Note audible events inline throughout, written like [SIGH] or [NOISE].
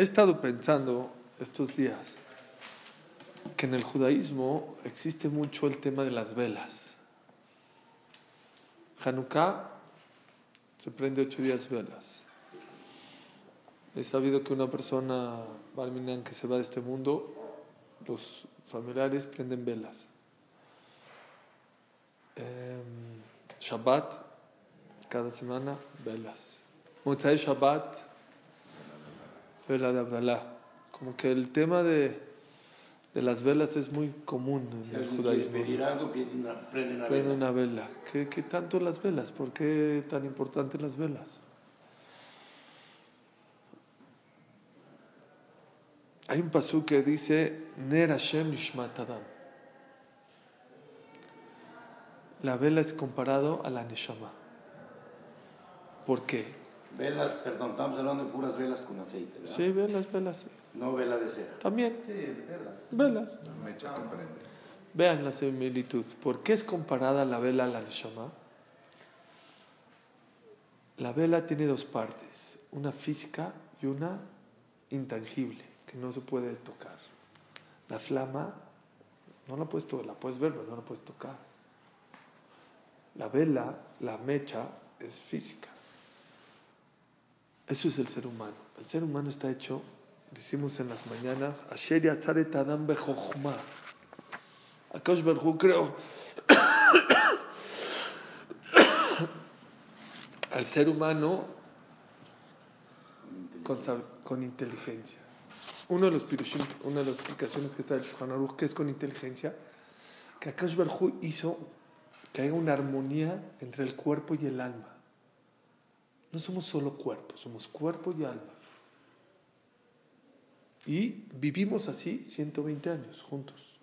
He estado pensando estos días que en el judaísmo existe mucho el tema de las velas. Hanukkah se prende ocho días velas. He sabido que una persona, Barminan, que se va de este mundo, los familiares prenden velas. Em, Shabbat, cada semana, velas. Motzai Shabbat, vela de Abdalá. Como que el tema de, de las velas es muy común en el judaísmo. pedir algo, prende una, vela. una vela. ¿Qué, ¿Qué tanto las velas? ¿Por qué tan importantes las velas? Hay un pasú que dice Ner Hashem Nishmat Adam. La vela es comparado a la Neshama. ¿Por qué? Velas, perdón, estamos hablando de puras velas con aceite, ¿verdad? Sí, velas, velas. No vela de cera. También. Velas. Mecha que prende. Vean la similitud. ¿Por qué es comparada la vela a la Neshama? La vela tiene dos partes, una física y una intangible, que no se puede tocar. La flama, no la puedes tocar, la puedes ver, pero no la puedes tocar. La vela, la mecha, es física. Eso es el ser humano. El ser humano está hecho, decimos en las mañanas, Asher yatzaret adam bechokhmah. Akash Barhu creo [COUGHS] al ser humano con, con inteligencia. Uno de los pirushim, una de las explicaciones que está el Shulchan Aruch, que es con inteligencia, que Akash Barhu hizo que haya una armonía entre el cuerpo y el alma. No somos solo cuerpo, somos cuerpo y alma. Y vivimos así 120 años juntos.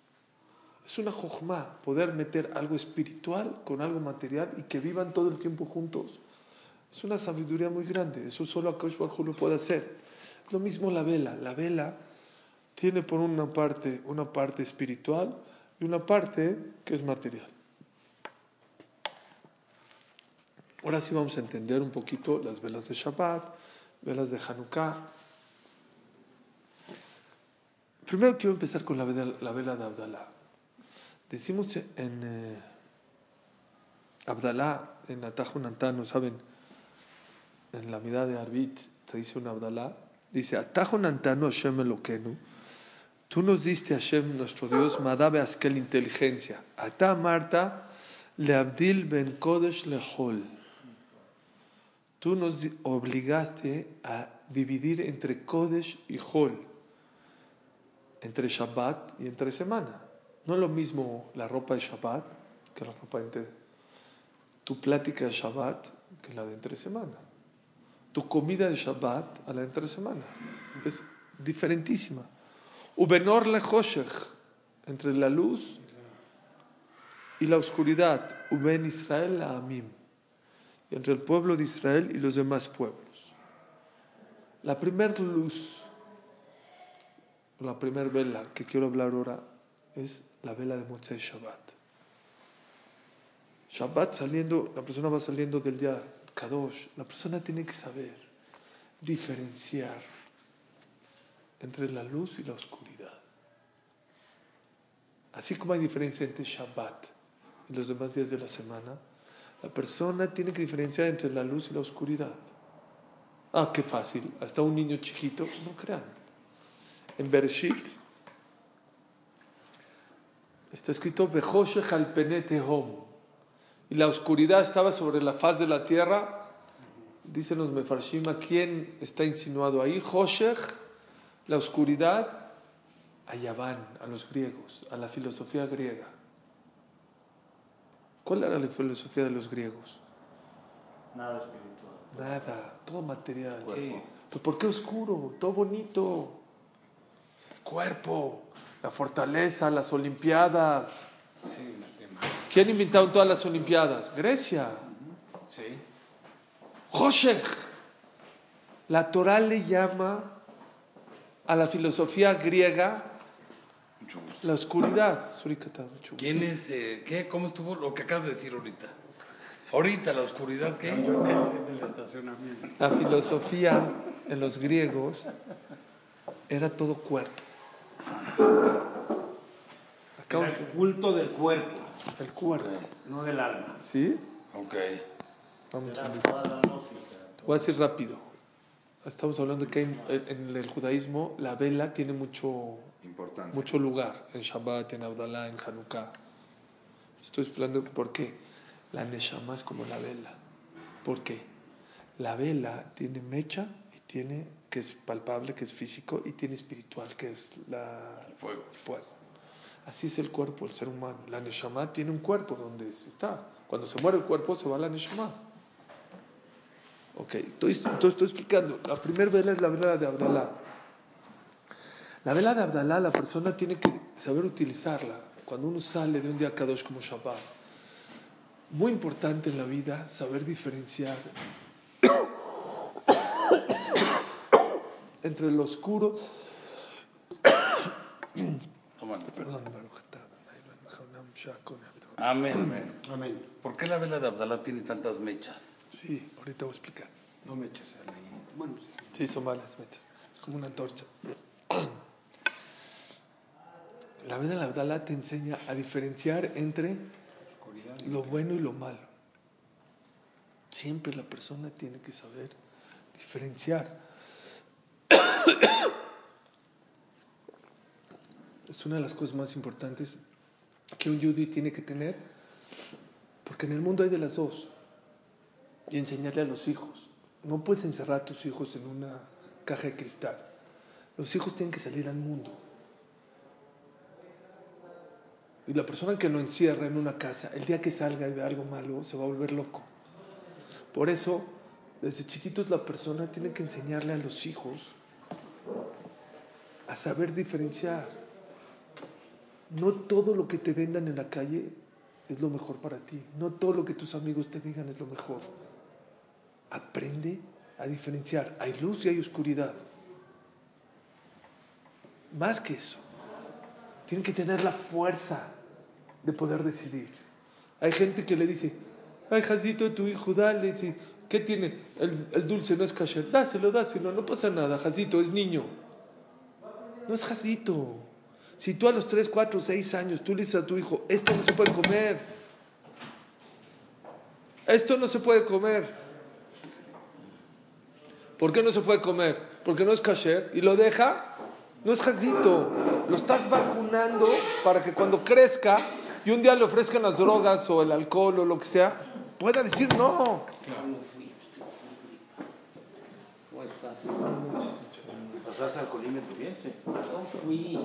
Es una jojma poder meter algo espiritual con algo material y que vivan todo el tiempo juntos. Es una sabiduría muy grande. Eso solo Akash Barhu lo puede hacer. Lo mismo la vela. La vela tiene por una parte una parte espiritual y una parte que es material. Ahora sí vamos a entender un poquito las velas de Shabbat, velas de Hanukkah. Primero quiero empezar con la vela, la vela de Abdalá. Decimos en eh, Abdalá, en Atajo Nantano, ¿saben? En la mitad de Arbit se dice un Abdalá. Dice, Atajo Nantano Hashem Eloquenu. Tú nos diste Hashem, nuestro Dios, Madabe Askel inteligencia. Ata Marta, Leabdil Ben Kodesh Lehol. Tú nos obligaste a dividir entre Kodesh y Hol, entre Shabbat y entre semana. No es lo mismo la ropa de Shabbat que la ropa de entre... Tu plática de Shabbat que la de entre semana. Tu comida de Shabbat a la de entre semana. Es diferentísima. Ubenor le entre la luz y la oscuridad. Uben Israel la Amim entre el pueblo de Israel y los demás pueblos. La primera luz, la primera vela que quiero hablar ahora es la vela de Motzei Shabbat. Shabbat saliendo, la persona va saliendo del día Kadosh, la persona tiene que saber diferenciar entre la luz y la oscuridad. Así como hay diferencia entre Shabbat y los demás días de la semana, la persona tiene que diferenciar entre la luz y la oscuridad. Ah, qué fácil. Hasta un niño chiquito, no crean. En Bereshit está escrito hom. Y la oscuridad estaba sobre la faz de la tierra. Dicen los mefarshim, ¿a quién está insinuado ahí? Joshech, la oscuridad, a Yaván, a los griegos, a la filosofía griega. ¿Cuál era la filosofía de los griegos? Nada espiritual. Nada, todo material. Cuerpo. Pues ¿por qué oscuro? Todo bonito. El cuerpo, la fortaleza, las olimpiadas. ¿Quién inventaron todas las olimpiadas? Grecia. Sí. Hoshech. La Torah le llama a la filosofía griega Mucho gusto. la oscuridad. Surikata, mucho gusto. ¿Quién es? eh, ¿Qué? ¿Cómo estuvo lo que acabas de decir ahorita? Ahorita, la oscuridad, ¿qué? La filosofía en los griegos era todo cuerpo. Acá Era el culto del cuerpo, el cuerpo. no del alma. ¿Sí? Ok. Vamos a ver. Voy a decir rápido. Estamos hablando de que hay- en el judaísmo la vela tiene mucho, Mucho lugar. En Shabbat, en Abdalá, en Hanukkah. Estoy explicando por qué. La Neshama es como la vela. ¿Por qué? La vela tiene mecha y tiene, que es palpable, que es físico, y tiene espiritual, que es la, Fuego. el fuego. Así es el cuerpo, el ser humano. La Neshama tiene un cuerpo donde está. Cuando se muere el cuerpo, se va la Neshama. Ok, estoy, entonces estoy explicando. La primera vela es la vela de Abdalá. La vela de Abdalá, la persona tiene que saber utilizarla. Cuando uno sale de un día Kadosh como Shabbat, muy importante en la vida saber diferenciar [COUGHS] entre lo oscuro. [COUGHS] Perdón. Amén. Amén. ¿Por qué la vela de Abdalá tiene tantas mechas? Sí, ahorita voy a explicar. No me eches a mí. Bueno, Sí, son malas metas. Es como una antorcha. [COUGHS] La vela del Abdalá te enseña a diferenciar entre lo bueno y lo malo. Siempre la persona tiene que saber diferenciar. [COUGHS] Es una de las cosas más importantes que un yudí tiene que tener, porque en el mundo hay de las dos. Y enseñarle a los hijos. No puedes encerrar a tus hijos en una caja de cristal. Los hijos tienen que salir al mundo. Y la persona que lo encierra en una casa, el día que salga y vea algo malo, se va a volver loco. Por eso, desde chiquitos la persona tiene que enseñarle a los hijos a saber diferenciar. No todo lo que te vendan en la calle es lo mejor para ti. No todo lo que tus amigos te digan es lo mejor. Aprende a diferenciar. Hay luz y hay oscuridad. Más que eso. Tienen que tener la fuerza de poder decidir. Hay gente que le dice, ay, Jacito, tu hijo, dale. Dice, ¿Qué tiene? El, dulce no es kasher. Dáselo, dáselo, no pasa nada. Jacito es niño. No es Jacito. Si tú a los 3, 4, 6 años tú le dices a tu hijo, esto no se puede comer. Esto no se puede comer. ¿Por qué no se puede comer? Porque no es kasher y lo deja. No es jazito. Lo estás vacunando para que cuando crezca y un día le ofrezcan las drogas o el alcohol o lo que sea, pueda decir no. ¿Cómo estás? ¿Pasaste alcoholímetro bien? Sí. No fui.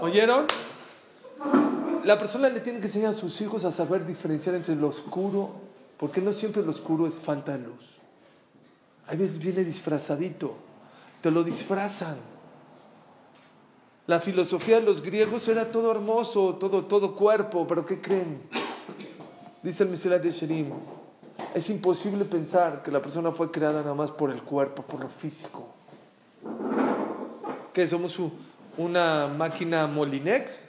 ¿Oyeron? La persona le tiene que enseñar a sus hijos a saber diferenciar entre lo oscuro, porque no siempre lo oscuro es falta de luz. Hay veces viene disfrazadito, te lo disfrazan. La filosofía de los griegos era todo hermoso, todo, todo cuerpo, pero ¿qué creen? Dice el Miselat de Sherim, es imposible pensar que la persona fue creada nada más por el cuerpo, por lo físico. ¿Qué somos una máquina Molinex?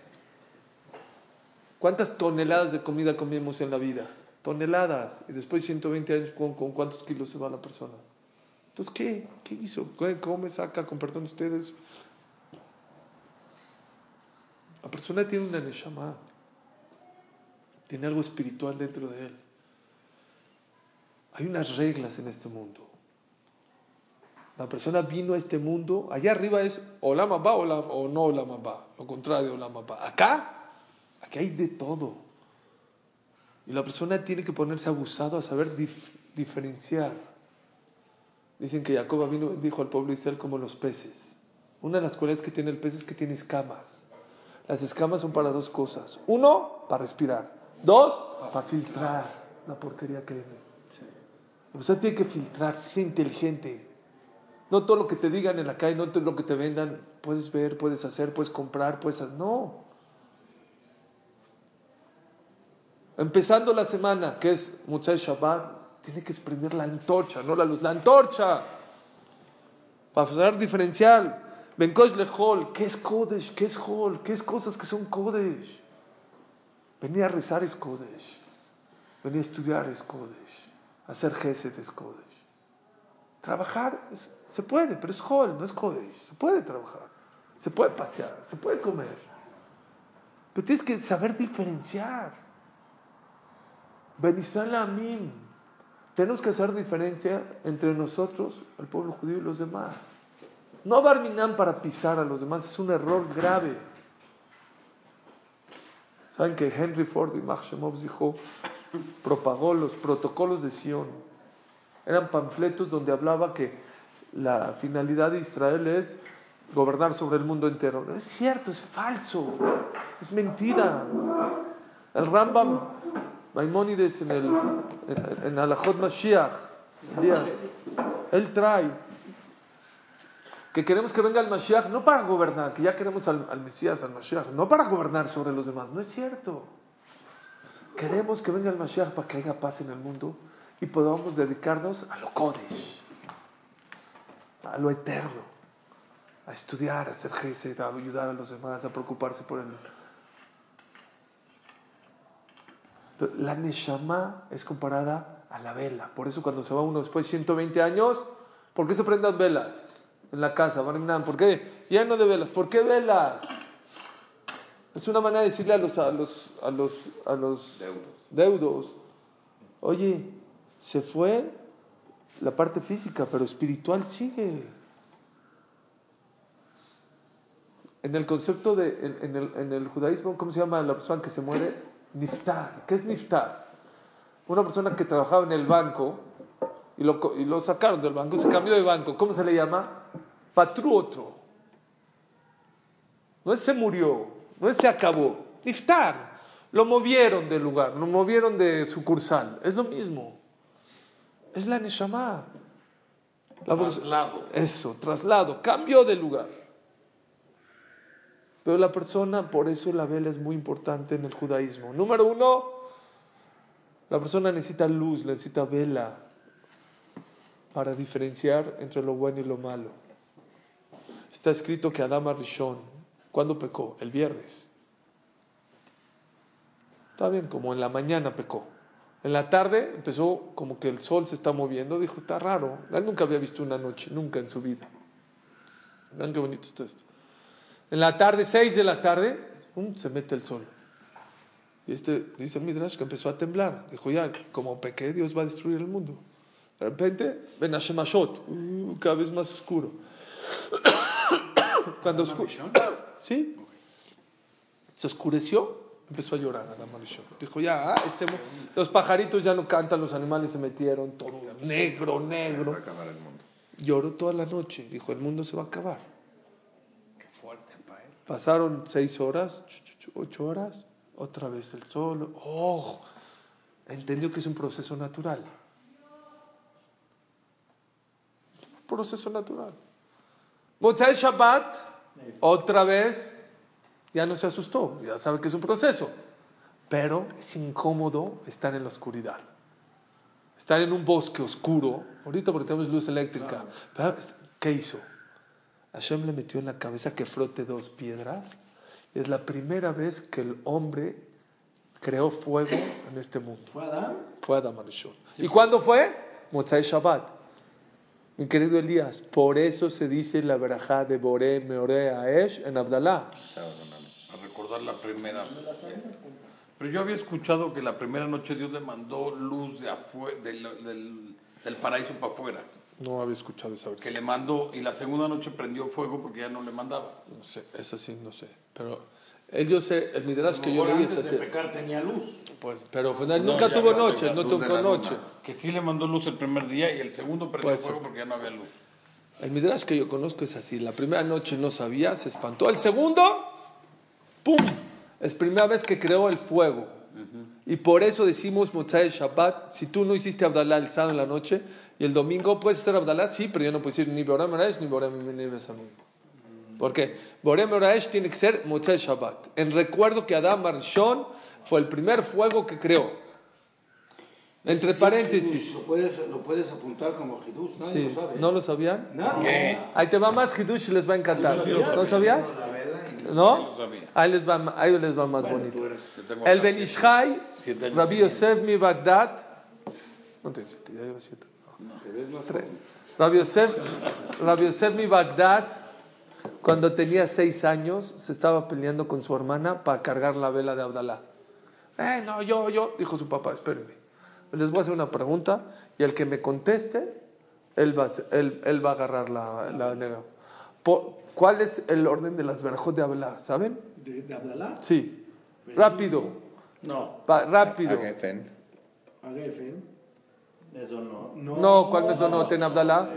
¿Cuántas toneladas de comida comemos en la vida? Toneladas. Y después de 120 años, ¿con, con cuántos kilos se va la persona? Entonces, ¿qué? ¿Qué hizo? ¿Qué- ¿Cómo me saca? con perdón ustedes? La persona tiene una neshama. Tiene algo espiritual dentro de él. Hay unas reglas en este mundo. La persona vino a este mundo, allá arriba es Olama ba olam- o no Olama ba, lo contrario Olama ba. Acá, aquí hay de todo. Y la persona tiene que ponerse abusado a saber dif- diferenciar. Dicen que Jacob vino dijo al pueblo Israel como los peces. Una de las cualidades que tiene el pez es que tiene escamas. Las escamas son para dos cosas. Uno, para respirar. Dos, para filtrar la porquería que viene. La persona tiene que filtrar, ser inteligente. No todo lo que te digan en la calle, no todo lo que te vendan, puedes ver, puedes hacer, puedes comprar, puedes hacer. No. Empezando la semana, que es Motzai Shabbat, tiene que prender la antorcha, no la luz, la antorcha. Para saber diferencial. Benkosh lehol, ¿qué es Kodesh? ¿Qué es Hol? ¿Qué es cosas que son Kodesh? Venir a rezar es Kodesh. Venir a estudiar es Kodesh. Hacer Gesed es Kodesh. Trabajar se puede, pero es Hol, no es Kodesh. Se puede trabajar. Se puede pasear, se puede comer. Pero tienes que saber diferenciar. Benistral Amin. Tenemos que hacer diferencia entre nosotros, el pueblo judío y los demás. No Barminan para pisar a los demás es un error grave. Saben que Henry Ford y Max Shemov dijo, propagó los protocolos de Sion. Eran panfletos donde hablaba que la finalidad de Israel es gobernar sobre el mundo entero. No es cierto, es falso, es mentira. El Rambam Maimónides en el en, en Mashiach, él trae que queremos que venga el Mashiach no para gobernar, que ya queremos al, al Mesías, al Mashiach, no para gobernar sobre los demás, no es cierto. Queremos que venga el Mashiach para que haya paz en el mundo y podamos dedicarnos a lo Kodesh, a lo eterno, a estudiar, a hacer gesed, a ayudar a los demás, a preocuparse por el... La Neshama es comparada a la vela. Por eso cuando se va uno después de 120 años, ¿por qué se prenden velas en la casa? ¿Por qué? Lleno de velas. ¿Por qué velas? Es una manera de decirle a los, a los, a los, a los deudos, oye, se fue la parte física, pero espiritual sigue. En el concepto de, en, en el, en el judaísmo, ¿cómo se llama la persona que se muere? Niftar. ¿Qué es niftar? Una persona que trabajaba en el banco y lo, y lo sacaron del banco, se cambió de banco. ¿Cómo se le llama? Patrú otro. No es se murió, no es se acabó. Niftar. Lo movieron del lugar, lo movieron de sucursal. Es lo mismo. Es la Neshama. La Traslado. Eso, traslado, cambio de lugar. Pero la persona, por eso la vela es muy importante en el judaísmo. Número uno, la persona necesita luz, necesita vela para diferenciar entre lo bueno y lo malo. Está escrito que Adama Rishon, ¿cuándo pecó? El viernes. Está bien, como en la mañana pecó. En la tarde empezó como que el sol se está moviendo, dijo, está raro. Él nunca había visto una noche, nunca en su vida. Vean qué bonito está esto. En la tarde, 6 de la tarde, se mete el sol. Y este dice Midrash que empezó a temblar. Dijo, ya, como pequé, Dios va a destruir el mundo. De repente, ven a Shemashot, uh, cada vez más oscuro. [COUGHS] Cuando oscu- [COUGHS] ¿Sí? Se oscureció, empezó a llorar Adam Arishon. Dijo, ya, este los pajaritos ya no cantan, los animales se metieron, todo negro, negro. acabar el mundo. Lloró toda la noche. Dijo, el mundo se va a acabar. Qué fuerte, pa' él. Pasaron seis horas, ch- ch- ch- ocho horas, otra vez el sol. ¡Oh! Entendió que es un proceso natural. Un proceso natural. Motzai Shabbat, otra vez, ya no se asustó, ya sabe que es un proceso. Pero es incómodo estar en la oscuridad. Estar en un bosque oscuro, ahorita porque tenemos luz eléctrica. Pero, ¿Qué hizo? Hashem le metió en la cabeza que frote dos piedras. Y es la primera vez que el hombre creó fuego en este mundo. ¿Fue Adán? Fue Adam Arishon. ¿Y cuándo fue? Motzai Shabbat. Mi querido Elías, por eso se dice la verajá de Boré Meore Aesh en Abdalá. A recordar la primera. Pero yo había escuchado que la primera noche Dios le mandó luz de del, del, del paraíso para afuera. No había escuchado esa Que versión. le mandó y la segunda noche prendió fuego porque ya no le mandaba. No sé, eso sí, no sé. Pero él, yo sé, el Midrash que yo leí es antes de así. pecar tenía luz. Pues, pero pues, él No, nunca ya tuvo noche, no tuvo noche. Que sí le mandó luz el primer día y el segundo prendió Puede fuego porque ya no había luz. El Midrash que yo conozco es así. La primera noche no sabía, se espantó. El segundo, ¡pum! Es primera vez que creó el fuego. Y por eso decimos Motzai Shabbat, si tú no hiciste Abdalá el sábado en la noche y el domingo puedes hacer Abdalá, sí, pero yo no puedo decir ni Oraesh ni Borem Besamim. ¿Por qué? Borem Oraesh tiene que ser Motzai Shabbat. En recuerdo que Adam Arshon fue el primer fuego que creó. Entre paréntesis. Lo puedes, lo puedes apuntar como Hidush, nadie Sí, lo sabe. ¿No lo sabían? Nadie. Ahí te va más Hidush y les va a encantar. ¿No sabían? No ¿No? lo sabía. Ahí les va, ahí les va más bonito. Tengo El Benishai, Rabbi Yosef mi Bagdad. No te siete, ya lleva siete. Tres. Rabbi Yosef, Rabbi Yosef mi Bagdad, cuando tenía seis años, se estaba peleando con su hermana para cargar la vela de Abdalá. Eh, no, yo, yo, dijo su papá, espérenme. Les voy a hacer una pregunta y el que me conteste, él va, él, él va a agarrar la, la negra. ¿Cuál es el orden de las verajot de Abdalá? ¿Saben? ¿De, de Abdalá? Sí. Rápido. No. Pa- rápido. Agefen. A No. No, ¿cuál es no en Abdalá?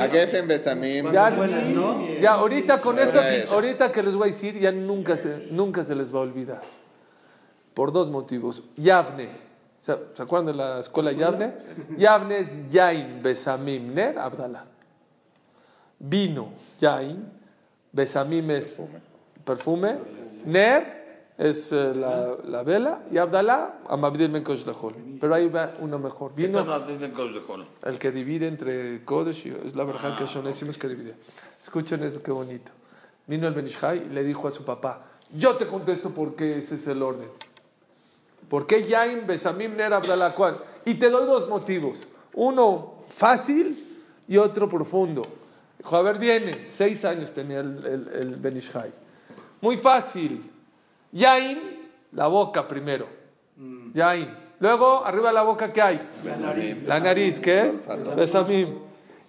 Agefen. Besamim. Ya, ahorita con esto, que, ahorita que les voy a decir, ya nunca se, nunca se les va a olvidar. Por dos motivos. Yavne. ¿Se, ¿se acuerdan de la escuela Yavne? Yavne es Yain Besamim Ner Abdalá. Vino, Yain. Besamim es perfume. Ner es eh, la, la vela. Y Abdalá, Amabdil Ben Kosh Lehol. Pero ahí va uno mejor. Vino. El que divide entre Kodesh y es la verdad que son decimos que divide. Escuchen eso, qué bonito. Vino el Benishai y le dijo a su papá, yo te contesto por qué ese es el orden. ¿Por qué Yain Besamim Ner Abdalá Kwan? Y te doy dos motivos. Uno fácil y otro profundo. Dijo, a ver, viene. Seis años tenía el, el, el Benishai. Muy fácil. Yain, la boca primero. Yain. Luego, arriba de la boca, ¿qué hay? La nariz, ¿qué es? Besamim.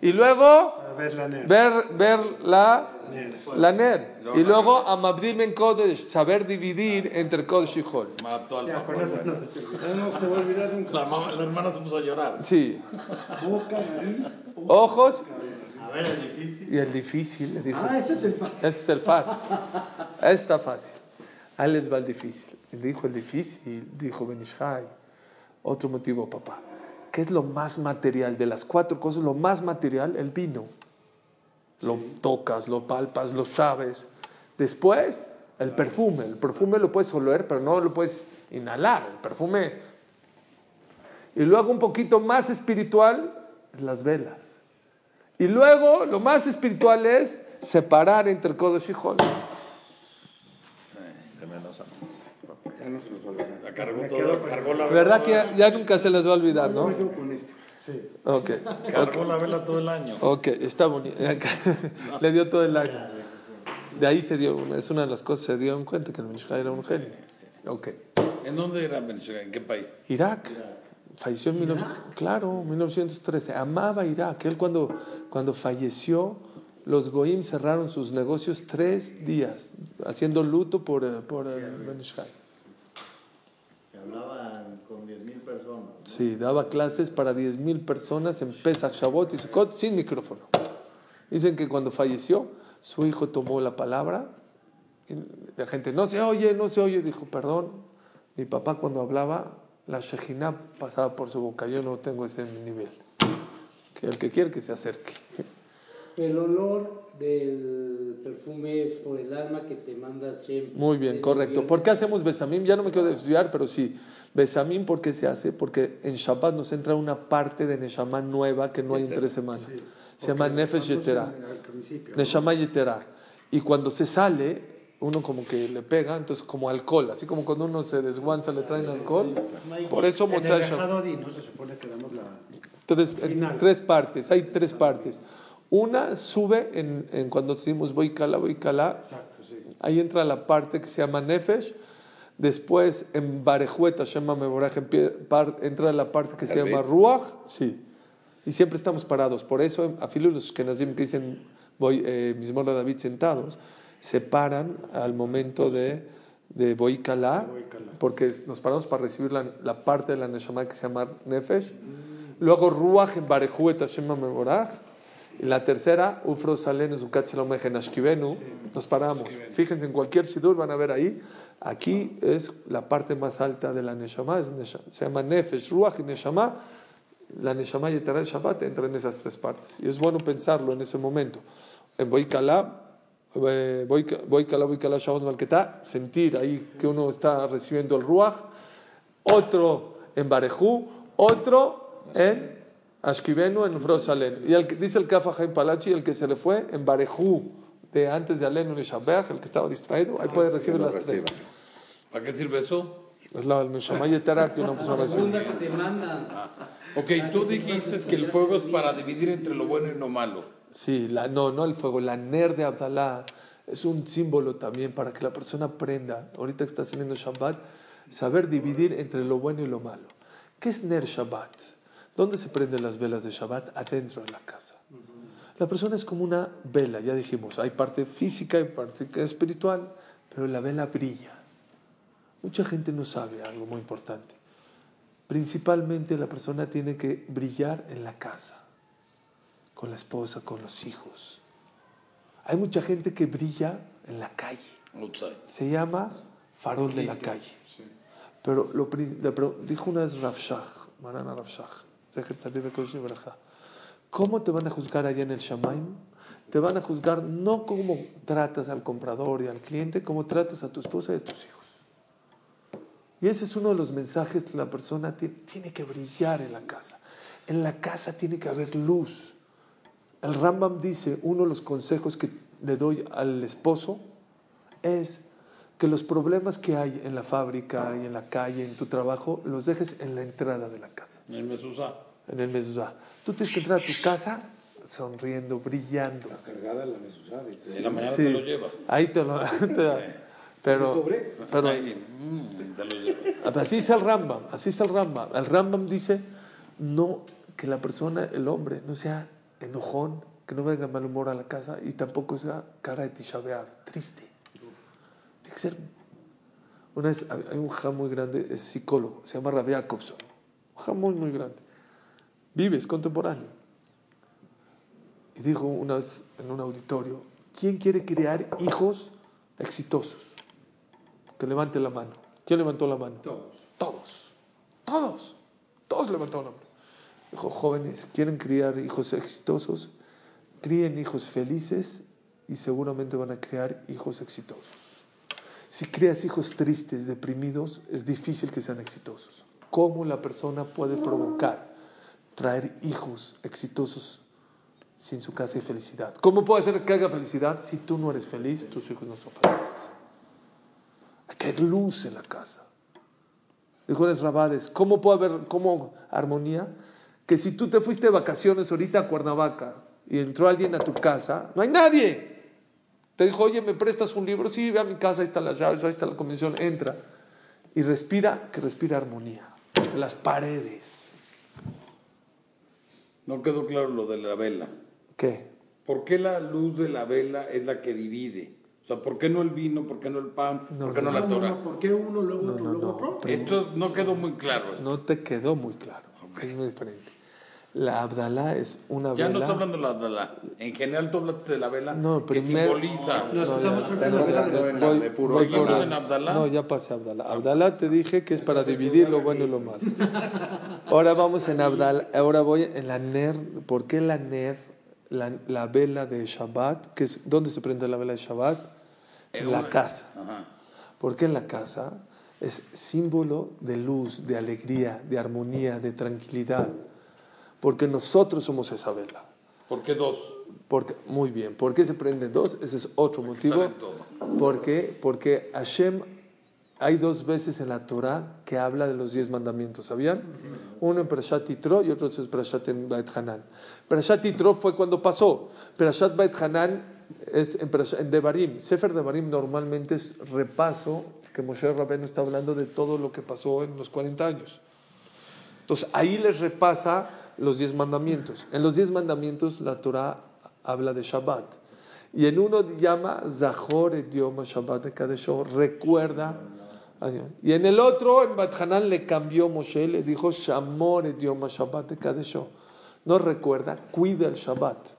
Y luego, ver ver, la, la ner. Y luego, Amabdim Ben Kodesh, saber dividir entre Kodesh y Hol. Ya, papá. con eso no se te a olvidar nunca. La, mamá, la hermana se puso a llorar. Sí. Boca, nariz. Ojos A ver, es difícil. y el difícil, le dijo. Ah, ese es el fa- Ese es el fácil. Está fácil. Ahí les va el difícil. Dijo el difícil, dijo Benishai. Otro motivo, papá. ¿Qué es lo más material? De las cuatro cosas, lo más material, el vino. Lo tocas, lo palpas, lo sabes. Después, el perfume. El perfume lo puedes oler, pero no lo puedes inhalar. El perfume. Y luego un poquito más espiritual, las velas. Y luego, lo más espiritual es separar entre Kodesh y Hol. La cargó toda, cargó la vela. ¿Verdad que ya, ya nunca se les va a olvidar, no? Quedo con este. Sí. Ok, Cargó la vela todo el año. ok, está bonito. [LAUGHS] Le dio todo el año. De ahí se dio, es una de las cosas, se dio en cuenta que el Mishai era un genio. Ok. ¿En dónde era Venezuela? ¿En qué país? Irak. Falleció en 19, claro, 1913. Amaba Irak. Él cuando, cuando falleció, los Goim cerraron sus negocios tres días, haciendo luto por, eh, por. Que hablaban con 10.000 personas. Sí, daba clases para 10.000 personas en Pesach, Shavuot y Sukkot sin micrófono. Dicen que cuando falleció, su hijo tomó la palabra. Y la gente, no se oye, no se oye. Dijo, perdón, mi papá cuando hablaba, la Shejina pasaba por su boca. Yo no tengo ese nivel. Que el que quiere que se acerque. El olor del perfume es por el alma que te manda siempre. Muy bien, correcto. ¿Por qué hacemos besamim? Ya no me quiero desviar, pero sí. Besamim, ¿por qué se hace? Porque en Shabbat nos entra una parte de Neshama nueva que no hay en tres semanas. Se llama Nefesh principio. Neshama Yetera. Y cuando se sale, uno como que le pega, entonces como alcohol, así como cuando uno se desguanza le traen alcohol. Por eso Motzai Shabbat. ¿no? Se supone que damos la... Tres, Final. tres partes, hay tres partes. Una sube en, en cuando decimos voy cala, voy cala, Exacto, sí. ahí entra la parte que se llama Nefesh. Después en Barejueta, Shema Meboraj, entra la parte que se llama Ruach. Sí. Y siempre estamos parados. Por eso, a los que dicen voy, eh, Mismor de David sentados, se paran al momento de, de Boy Kalá, porque nos paramos para recibir la, la parte de la Neshama que se llama Nefesh. Luego Ruach en Barejueta, Shema Meboraj. Y la tercera. Nos paramos. Fíjense, en cualquier sidur van a ver ahí Aquí es la parte más alta de la Neshama, es Nesha- se llama Nefesh, Ruach y Neshama. La Neshama y el Shabbat entran en esas tres partes. Y es bueno pensarlo en ese momento. En Boikala, eh, Boik- Boikala, Boikala, Shabbat, Malketá, sentir ahí que uno está recibiendo el Ruach. Otro en Barejú, otro en Ashkibenu, en Frosalen. Y el que, dice el Kafa Jaim Palachi, el que se le fue en Barejú, de antes de Alenu en Shabbat, el que estaba distraído, ahí puede recibir lo las tres. ¿Para qué sirve eso? Es la Neshama y Etara que una persona te mandan. Ok, tú dijiste que el fuego es para dividir entre lo bueno y lo malo. Sí, la, no, no el fuego, la ner de Abdalá es un símbolo también para que la persona aprenda, ahorita que está saliendo Shabbat, saber dividir entre lo bueno y lo malo. ¿Qué es ner Shabbat? ¿Dónde se prenden las velas de Shabbat? Adentro de la casa. La persona es como una vela, ya dijimos, hay parte física y parte espiritual, pero la vela brilla. Mucha gente no sabe algo muy importante. Principalmente la persona tiene que brillar en la casa con la esposa, con los hijos. Hay mucha gente que brilla en la calle. Se llama farol de la calle. Pero lo, dijo una vez Rav Shach, Marana Rav ¿cómo te van a juzgar allá en el Shamaim? Te van a juzgar no como tratas al comprador y al cliente, como tratas a tu esposa y a tus hijos. Y ese es uno de los mensajes que la persona tiene que brillar en la casa. En la casa tiene que haber luz. El Rambam dice, uno de los consejos que le doy al esposo es que los problemas que hay en la fábrica y en la calle, en tu trabajo, los dejes en la entrada de la casa, En el Mesusa. en el mezuzá. Tú tienes que entrar a tu casa sonriendo, brillando. Cargada la mesusa, ¿viste? En la mañana Sí. te lo llevas. Ahí te lo... [LAUGHS] te- pero, sobre? pero Ahí, mm, te lo llevas. así es el Rambam, así es el Rambam. El Rambam dice, no, que la persona, el hombre, no sea enojón, que no venga mal humor a la casa y tampoco sea cara de Tisha B'Av, triste. Tiene que ser... Una vez hay un jam muy grande, es psicólogo, se llama Rabbi Jacobson. Un jam muy, muy grande. Vive, es contemporáneo. Y dijo una vez en un auditorio, ¿quién quiere crear hijos exitosos? Que levante la mano. ¿Quién levantó la mano? Todos. Todos. Todos. Todos levantaron la mano. Dijo, jóvenes, ¿quieren criar hijos exitosos? Críen hijos felices y seguramente van a criar hijos exitosos. Si creas hijos tristes, deprimidos, es difícil que sean exitosos. ¿Cómo la persona puede provocar traer hijos exitosos sin su casa y felicidad? ¿Cómo puede hacer que haga felicidad si tú no eres feliz, tus hijos no son felices? Hay que haber luz en la casa. Dijo Nes Rabades, ¿cómo puede haber cómo armonía? Que si tú te fuiste de vacaciones ahorita a Cuernavaca y entró alguien a tu casa, no hay nadie. Te dijo, oye, ¿me prestas un libro? Sí, ve a mi casa, ahí están las llaves, ahí está la comisión, entra. Y respira, que respira armonía. En las paredes. No quedó claro lo de la vela. ¿Qué? ¿Por qué la luz de la vela es la que divide? O sea, ¿por qué no el vino? ¿Por qué no el pan? ¿Por qué no, la No, no, Torah? no, ¿Por qué uno, luego otro, luego otro? Esto no quedó muy claro. esto. No te quedó muy claro. Es muy diferente. La Abdalá es una Ya no vela. está hablando de la, la- En general tú hablaste de la vela No, que primer- simboliza. Nos No, estamos vela hablando de- en la Voy- de puro voy ¿Seguimos Abdalá. en Abdalá? No, ya pasé a Abdalá. Abdalá te dije que es para dividir lo bueno y lo malo. Ahora vamos en Abdalá. Ahora voy en la Ner. ¿Por qué la Ner? La, la vela de Shabbat. Que es, ¿Dónde se prende la vela de Shabbat? En la casa. Ajá. ¿Por qué en la casa? Es símbolo de luz, de alegría, de armonía, de tranquilidad. Porque nosotros somos esa vela. ¿Por qué dos? Porque, muy bien, ¿por qué se prenden dos? Ese es otro motivo. en todo. ¿Por qué? Porque Hashem, hay dos veces en la Torah que habla de los diez mandamientos, ¿sabían? Uno en Perashat Yitro y otro en Perashat en Bait Hanan. Perashat Yitro fue cuando pasó. Perashat Bait Hanan es en, Perashat- en Devarim. Sefer Devarim normalmente es repaso que Moshe Rabbeinu está hablando de todo lo que pasó en los 40 años. Entonces ahí les repasa los diez mandamientos. En los diez mandamientos la Torah habla de Shabbat. Y en uno llama Zahor Yom Shabbat de Kadesho, recuerda. Y en el otro, en Bat Hanan, le cambió Moshe, le dijo Shamor Yom Shabbat de Kadesho. No recuerda, cuida el Shabbat.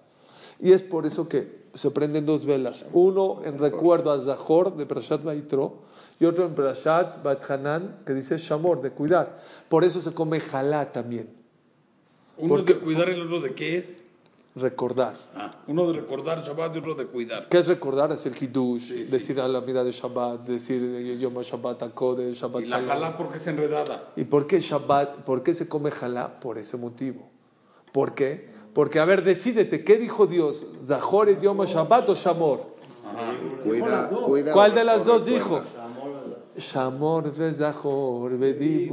Y es por eso que se prenden dos velas. Uno en recuerdo a Zahor de Parashat Baitro y otro en Parashat Bat Hanan que dice Shamor, de cuidar. Por eso se come jalá también, Uno Porque- de cuidar y el otro de qué es. recordar. Ah, uno de recordar Shabbat y otro de cuidar. ¿Qué es recordar? Es el Hidush, decir a la vida de Shabbat, decir eh, Yom Shabbat Akode, Shabbat Y la jalá porque es enredada. ¿Y por qué Shabbat? ¿Por qué se come jalá? Por ese motivo. ¿Por qué? Porque, a ver, decídete, ¿qué dijo Dios? ¿Zahor y Yom Shabbat o Shamor? Cuida, cuida. ¿Cuál de las dos recuerda. dijo? Shamor ve Zahor, ve.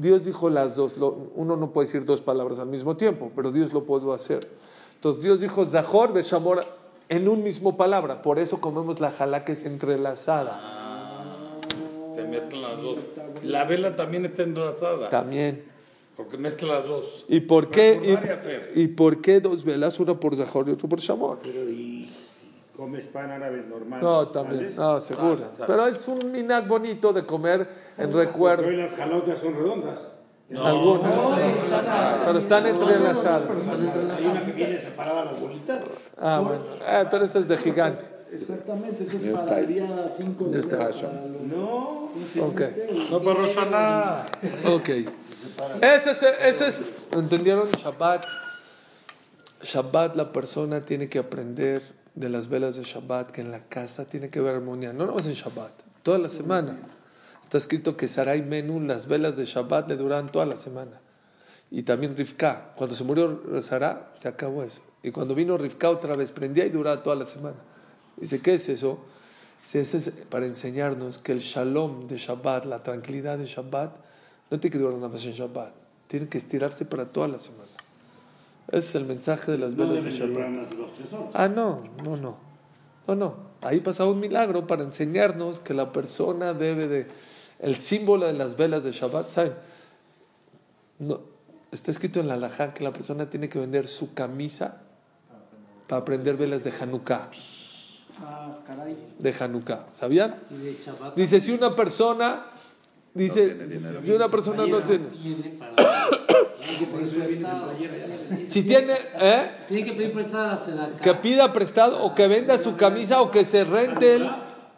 Dios dijo las dos. Lo- Uno no puede decir dos palabras al mismo tiempo, pero Dios lo pudo hacer. Entonces Dios dijo Zahor ve Shamor en un mismo palabra. Por eso comemos la jalá que es entrelazada. Se mezclan las dos. La vela también está enlazada. También. Porque mezcla las dos. ¿Y por qué? Y hacer. ¿Y, y por qué dos velas? Una por Zahor y otra por Shamor. Pero y comes pan árabe normal. No, también. ¿sales? No, seguro. Pero es un minat bonito de comer en recuerdo. hoy las jalotas son redondas. Algunas. Pero están entrelazadas. Hay una que viene separada las bolitas. Ah, bueno. Eh, pero esa es de gigante. Exactamente, eso es para el día 5 de. No. Ok. No para Roshaná. Ok. Ese es, ese es, ¿entendieron? Shabbat. Shabbat la persona tiene que aprender de las velas de Shabbat, que en la casa tiene que haber armonía. No nomás en Shabbat, toda la semana. Está escrito que Sarai Menú, las velas de Shabbat le duraban toda la semana. Y también Rivka. Cuando se murió Sarah, se acabó eso. Y cuando vino Rivka otra vez, prendía y duraba toda la semana. Dice, ¿qué es eso? Dice, eso es para enseñarnos que el shalom de Shabbat, la tranquilidad de Shabbat, no tiene que durar nada más en Shabbat. Tiene que estirarse para toda la semana. Ese es el mensaje de las No velas de Shabbat. Ah, no, no, no. No, no. Ahí pasaba un milagro para enseñarnos que la persona debe de... El símbolo de las velas de Shabbat, ¿saben? No, está escrito en la halajá que la persona tiene que vender su camisa para prender velas de Hanukkah. Ah, caray. De Hanukkah. ¿Sabían? De Dice, si una persona... Dice, dinero. si una persona no tiene... Si tiene... ¿eh? Tiene que pedir prestada la que pida prestado o que venda su camisa o que se rente él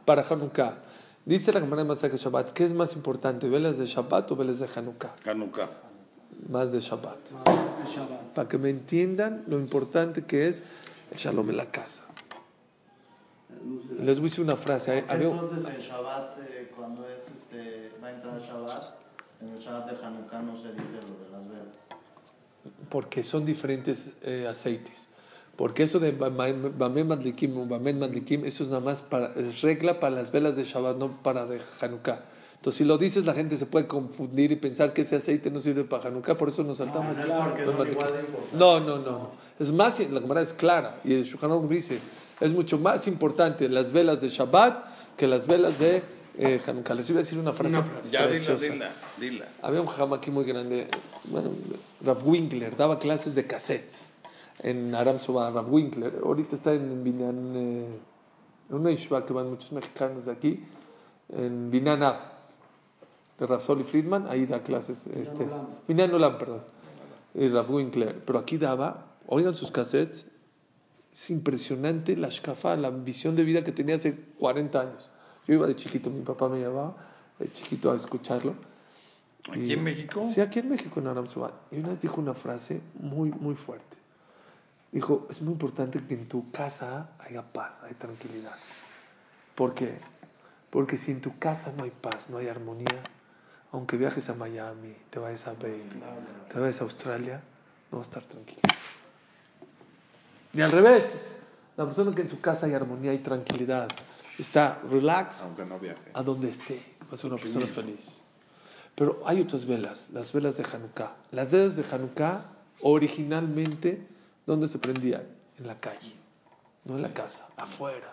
para Hanukkah. Dice la Gemara de Masaje Shabbat, ¿qué es más importante, velas de Shabbat o velas de Hanukkah? Hanukkah. Más de Shabbat. El Shabbat. Para que me entiendan lo importante que es el shalom en la casa. Les voy a decir una frase. Entonces en Shabbat, eh, cuando es Shabbat, en el Shabbat de Hanukkah no se dice lo de las velas. porque son diferentes eh, aceites. Porque eso de Bamem Madlikim o Bamen Madlikim, eso es nada más para, es regla para las velas de Shabbat, no para de Hanukkah. Entonces, si lo dices, la gente se puede confundir y pensar que ese aceite no sirve para Hanukkah, por eso nos saltamos. No es los son Madlikim. igual de. No, no, no, no. Es más, la Gemara es clara y el Shulchan dice, es mucho más importante las velas de Shabbat que las velas de eh, Hanukkah. Les iba a decir una frase. Ya dila, preciosa. dila, dila. Había un jajam aquí muy grande, bueno, Rav Winkler, daba clases de cassettes en Aram Soba, Rav Winkler. Ahorita está en Binyan, eh, en una yeshiva que van muchos mexicanos de aquí, en Binyan Av, de Rav Soli Friedman, ahí da clases. Este, Binyan Olam, perdón, y Rav Winkler. Pero aquí daba, oigan sus cassettes, es impresionante la shkafa, la visión de vida que tenía hace 40 años. Yo iba de chiquito, mi papá me llevaba de chiquito a escucharlo. ¿Aquí Y- en México? Sí, aquí en México, en Aram Soba. Y una vez dijo una frase muy, muy fuerte. Dijo, es muy importante que en tu casa haya paz, haya tranquilidad. ¿Por qué? Porque si en tu casa no hay paz, no hay armonía, aunque viajes a Miami, te vayas a Bale, te vayas a Australia, no vas a estar tranquilo. Y al revés, la persona que en su casa hay armonía y tranquilidad, está relax, Aunque no viaje. a donde esté, va a ser una persona feliz. Pero hay otras velas, las velas de Hanukkah. Las velas de Hanukkah, originalmente, ¿dónde se prendían? En la calle, no en la casa, afuera.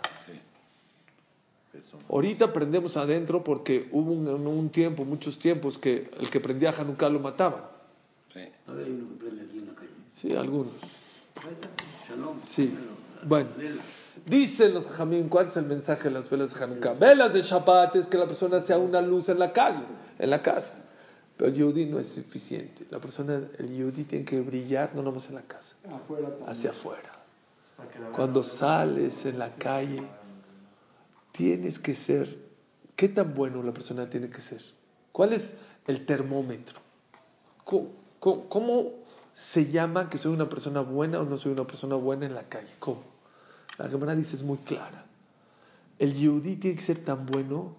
Ahorita prendemos adentro porque hubo un, un tiempo, muchos tiempos, que el que prendía Hanukkah lo mataban. Sí. Todavía hay uno que prende aquí en la calle. Sí, algunos. Shalom. Sí. Bueno, dicen los jajamín, ¿cuál es el mensaje de las velas de Hanukkah? Velas de Shabbat es que la persona sea una luz en la calle, en la casa. Pero el yudí no es suficiente. La persona, el yudí tiene que brillar no nomás en la casa, Afuera hacia afuera. Cuando sales en la calle, tienes que ser, ¿qué tan bueno la persona tiene que ser? ¿Cuál es el termómetro? ¿Cómo, cómo- cómo se llama que soy una persona buena o no soy una persona buena en la calle? ¿Cómo? La Gemara dice es muy clara. El yudí tiene que ser tan bueno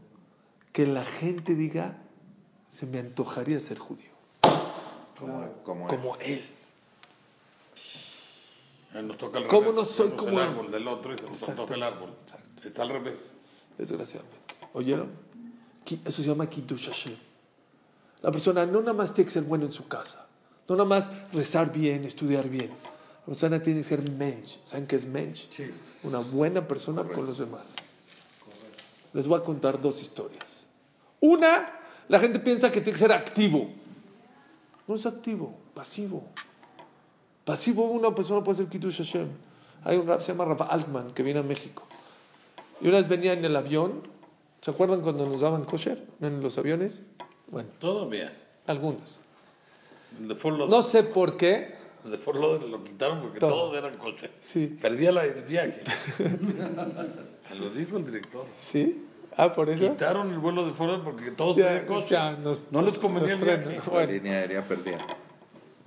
que la gente diga, se me antojaría ser judío, Como, como él. como él. Eh, Nos toca el ¿Cómo revés. no soy como el él? árbol del otro y se nos toca el árbol. Exacto. Es al revés. Desgraciadamente. ¿Oyeron? Eso se llama Kiddush Hashem. La persona no nada más tiene que ser bueno en su casa, no nada más rezar bien, estudiar bien. Persona tiene que ser mensch. ¿Saben qué es mensch? Una buena persona con los demás. Les voy a contar dos historias. Una, la gente piensa que tiene que ser activo. No es activo, pasivo. Pasivo una persona puede ser Kiddush Hashem. Hay un rap, se llama Rafa Altman, que viene a México. Y una vez venía en el avión, ¿se acuerdan cuando nos daban kosher en los aviones? Bueno, Todavía. algunos. No sé por qué. De Fort Lauderdale lo quitaron porque Todo. todos eran coches. Sí. Perdía la, el viaje. [LAUGHS] Me lo dijo el director. ¿Sí? Ah, por eso. Quitaron el vuelo de Fort Lauderdale porque todos tenían coche. ya, nos- no les convenía el viaje. La Bueno, línea aérea perdida.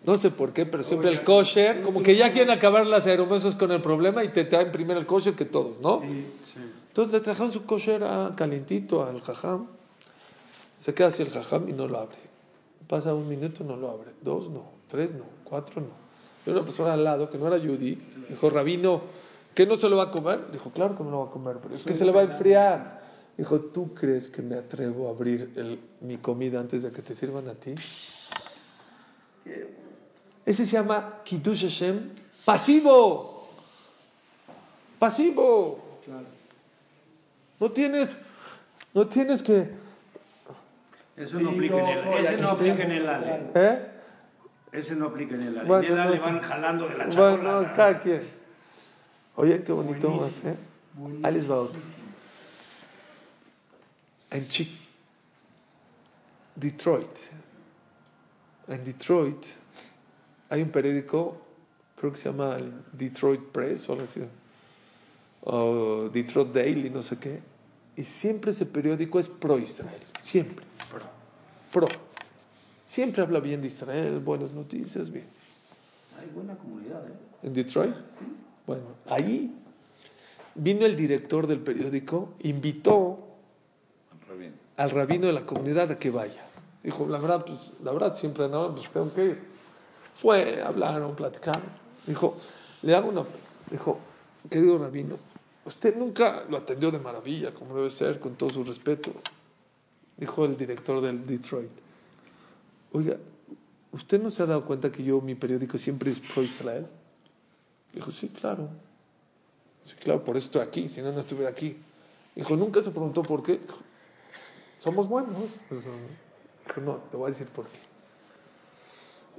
no sé por qué, pero siempre el kosher, como que ya quieren acabar las aeromesos con el problema y te traen primero el kosher que todos, ¿no? Entonces le trajeron su kosher a calientito al jajam. Se queda así el jajam y no lo abre. Pasa un minuto, no lo abre. Dos, no. Tres, no. Cuatro, no. Y una persona al lado, que no era Judy, dijo, Rabino, ¿qué no se lo va a comer? Dijo, claro que no lo va a comer, pero es que se le va a enfriar. Dijo, ¿tú crees que me atrevo a abrir el- mi comida antes de que te sirvan a ti? Ese se llama Kiddush Hashem pasivo. Pasivo. No tienes, no tienes que, Eso no aplica en el, ese no aplica en el Ale. ¿eh? Ese no aplica en el Ale. Bueno, en el Ale no. van jalando de la charola. Bueno, cada quien. Oye, qué bonito va a ser. Ahí les va otro. En Chi- Detroit. En Detroit hay un periódico, creo que se llama el Detroit Press o algo así. O Detroit Daily, no sé qué. Y siempre ese periódico es pro Israel. Siempre. Pro. Siempre habla bien de Israel, buenas noticias, bien. Hay buena comunidad, ¿eh? ¿En Detroit? Bueno, ahí vino el director del periódico, invitó al rabino de la comunidad a que vaya. Dijo, la verdad, pues, la verdad, siempre no, pues tengo que ir. Fue, hablaron, platicaron. Dijo, le hago una... Dijo, querido rabino, usted nunca lo atendió de maravilla, como debe ser, con todo su respeto. Dijo el director del Detroit. Oiga, ¿usted no se ha dado cuenta que yo, mi periódico siempre es pro-Israel? Dijo, sí, claro. Sí, claro, por eso estoy aquí, si no, no estuviera aquí. Dijo, nunca se preguntó por qué. Dijo, somos buenos. Dijo, no, te voy a decir por qué.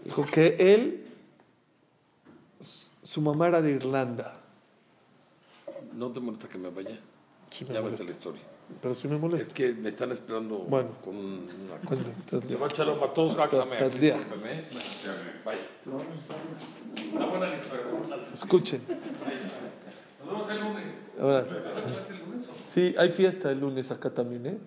Dijo que él, su mamá era de Irlanda. No te molesta que me vaya. Sí me ya ves la historia. Pero sí me molesta. Es que me están esperando Bueno. con una cosa. Te voy a echar a todos. Vaya. Está buena la historia. Escuchen. Nos vemos el lunes. Ahora, sí, hay fiesta el lunes acá también, ¿eh?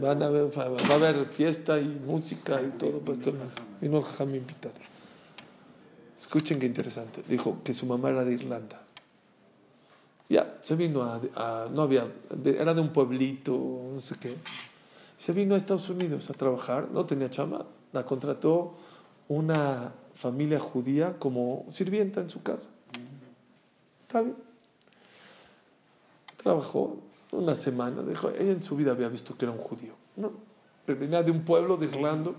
Van a ver, va a haber fiesta y música y todo. Pues, todo el mundo. Vino jajam invitar. Escuchen qué interesante. Dijo que su mamá era de Irlanda. Ya, se vino a, a- no había, era de un pueblito, no sé qué. Se vino a Estados Unidos a trabajar, no tenía chama, la contrató una familia judía como sirvienta en su casa. Está bien. Trabajó una semana, dijo, ella en su vida había visto que era un judío. No, pero venía de un pueblo de Irlanda.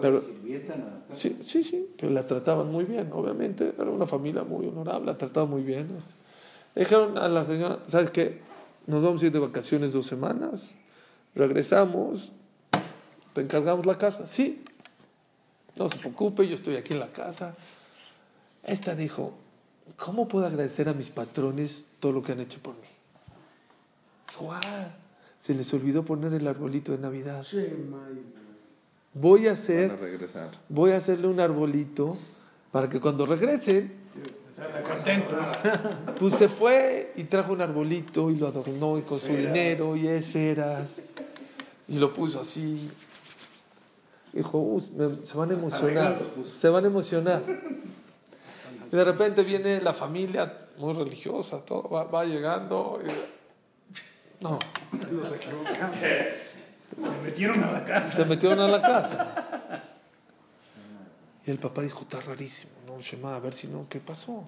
Pero-. Sí, sí, sí, pero la trataban muy bien, obviamente. Era una familia muy honorable, la trataban muy bien. este. Le dijeron a la señora, ¿sabes qué? Nos vamos a ir de vacaciones dos semanas, regresamos, te encargamos la casa. Sí, no se preocupe, yo estoy aquí en la casa. Esta dijo, ¿cómo puedo agradecer a mis patrones todo lo que han hecho por mí? Dijo, "Ah, se les olvidó poner el arbolito de Navidad. Voy a hacer Van a regresar. voy a hacerle un arbolito Para que cuando regresen, Contentos. pues se fue y trajo un arbolito y lo adornó y con su dinero y esferas y lo puso así. Dijo, "Uy, me- se van a emocionar, se van a emocionar. Y de repente viene la familia muy religiosa, todo va, va llegando. y- no, Se metieron a la casa. se metieron a la casa. Y el papá dijo, está rarísimo, no, Shema, a ver si no, ¿qué pasó?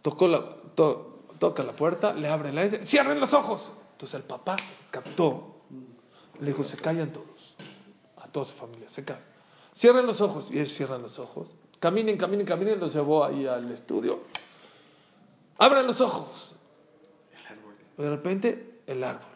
Tocó la, to- toca la puerta, le abren la dice, cierren los ojos. Entonces el papá captó, le dijo, se callan todos, a toda su familia, se callan. Cierren los ojos, y ellos cierran los ojos. Caminen, caminen, caminen, los llevó ahí al estudio. Abran los ojos. Y de repente, el árbol.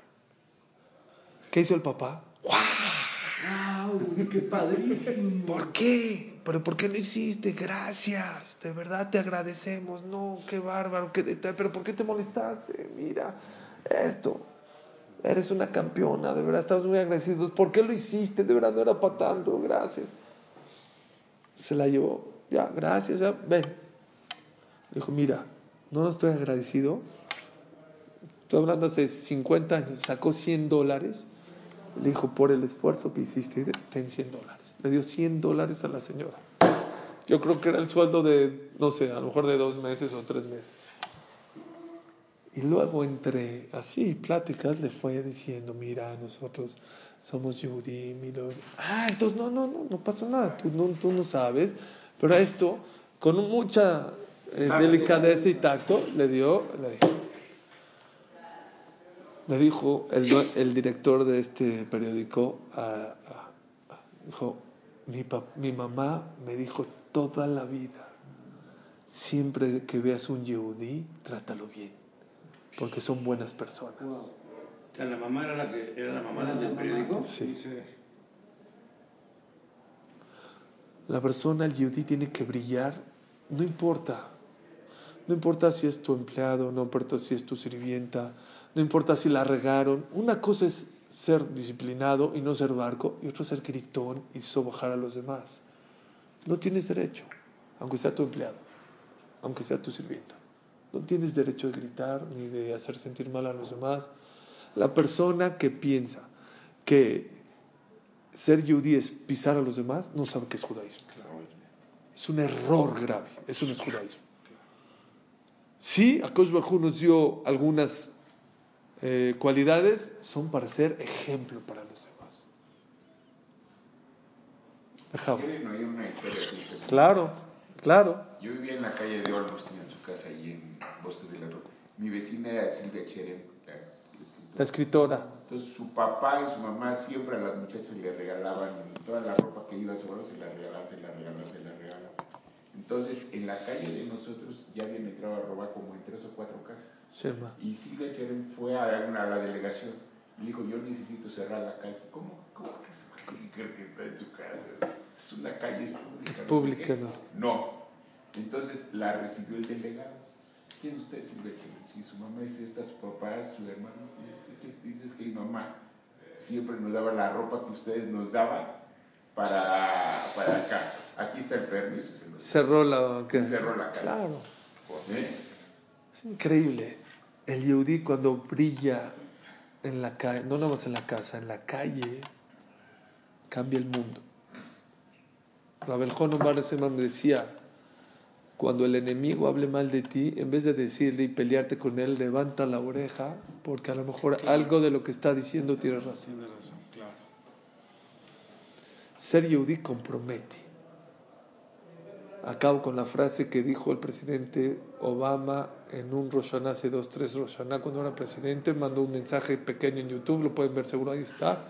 ¿Qué hizo el papá? ¡Wow! ¡Qué padrísimo! ¿Por qué? ¿Pero por qué no hiciste? Gracias. De verdad te agradecemos. No, qué bárbaro. Qué detalle. ¿Pero por qué te molestaste? Mira, esto. Eres una campeona. De verdad estamos muy agradecidos. ¿Por qué lo hiciste? De verdad no era para tanto. Gracias. Se la llevó. Ya, gracias. Ya. Ven. Dijo, mira, no no estoy agradecido. Estoy hablando hace 50 años. Sacó 100 dólares. Le dijo, por el esfuerzo que hiciste, ten 100 dólares. Le dio 100 dólares a la señora. Yo creo que era el sueldo de, no sé, a lo mejor de dos meses o tres meses. Y luego entre así pláticas le fue diciendo, mira, nosotros somos Yudim. y Ah, entonces no, no, no, no pasó nada. Tú no, tú no sabes. Pero a esto, con mucha eh, delicadeza y tacto, le dio, le dijo, le dijo el, el director de este periódico, dijo, mi, mi mamá me dijo toda la vida, siempre que veas un yehudí, trátalo bien, porque son buenas personas. O sea, la mamá era la, que, era la mamá del, del periódico. Sí. La persona, el yehudí, tiene que brillar, no importa. No importa si es tu empleado, no importa si es tu sirvienta, no importa si la regaron. Una cosa es ser disciplinado y no ser barco, y otra es ser gritón y sobajar a los demás. No tienes derecho, aunque sea tu empleado, aunque sea tu sirvienta. No tienes derecho de gritar ni de hacer sentir mal a los demás. La persona que piensa que ser yudí es pisar a los demás, no sabe qué es judaísmo. Es un error grave, eso no es judaísmo. Sí, Akosh Bajú nos dio algunas eh, cualidades, son para ser ejemplo para los demás. Dejamos. ¿Quieren oír una historia así? Claro, claro. Yo vivía en la calle de Olmos, tenía su casa ahí en Bosques de la Roca. Mi vecina era Silvia Cherem, la La escritora. Entonces su papá y su mamá siempre a las muchachas le regalaban toda la ropa que iba sobre, se la regalaban, se la regalaban, se la regalaban. Entonces en la calle de nosotros ya habían entrado a robar como en tres o cuatro casas. Y Silvia Cherem fue a, una- a la delegación y dijo, yo necesito cerrar la calle. ¿Cómo, cómo que se va a creer que está en su casa? Es una calle es pública. Es pública, qué". no. No. Entonces la recibió el delegado. ¿Quién es usted, Silvia Cherem? Si su mamá es esta, su papá, su hermano. Sí, ¿qué Dices que mi mamá siempre nos daba la ropa que ustedes nos daban para, para acá. Aquí está el permiso. Se Cerró la, cerró la calle. Claro. ¿Eh? Es increíble. El yehudí cuando brilla en la calle, no nada más en la casa, en la calle, cambia el mundo. Rabel Bar Seman decía, cuando el enemigo hable mal de ti, en vez de decirle y pelearte con él, levanta la oreja, porque a lo mejor algo de lo que está diciendo tiene razón. Tiene razón, claro. Ser yehudí compromete. Acabo con la frase que dijo el presidente Obama en un Roshaná hace dos, tres Roshaná cuando era presidente. Mandó un mensaje pequeño en YouTube, lo pueden ver seguro, ahí está.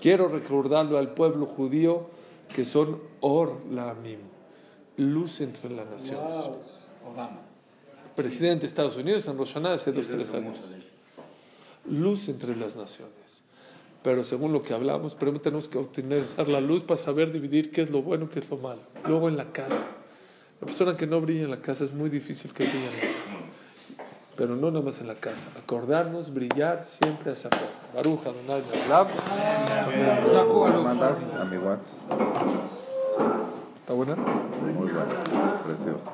Quiero recordarlo al pueblo judío que son Or Lamim, luz entre las naciones. Wow. Obama. Presidente de Estados Unidos en Roshaná hace dos, tres años. Luz entre las naciones. Pero según lo que hablamos, primero tenemos que utilizar la luz para saber dividir qué es lo bueno y qué es lo malo. Luego en la casa. La persona que no brilla en la casa es muy difícil que brille en la casa. Pero no nada más en la casa. Acordarnos, brillar siempre hacia afuera. Baruja, Donai, Olam. ¿Me mandas a mi WhatsApp? ¿Está buena? Muy bueno, precioso.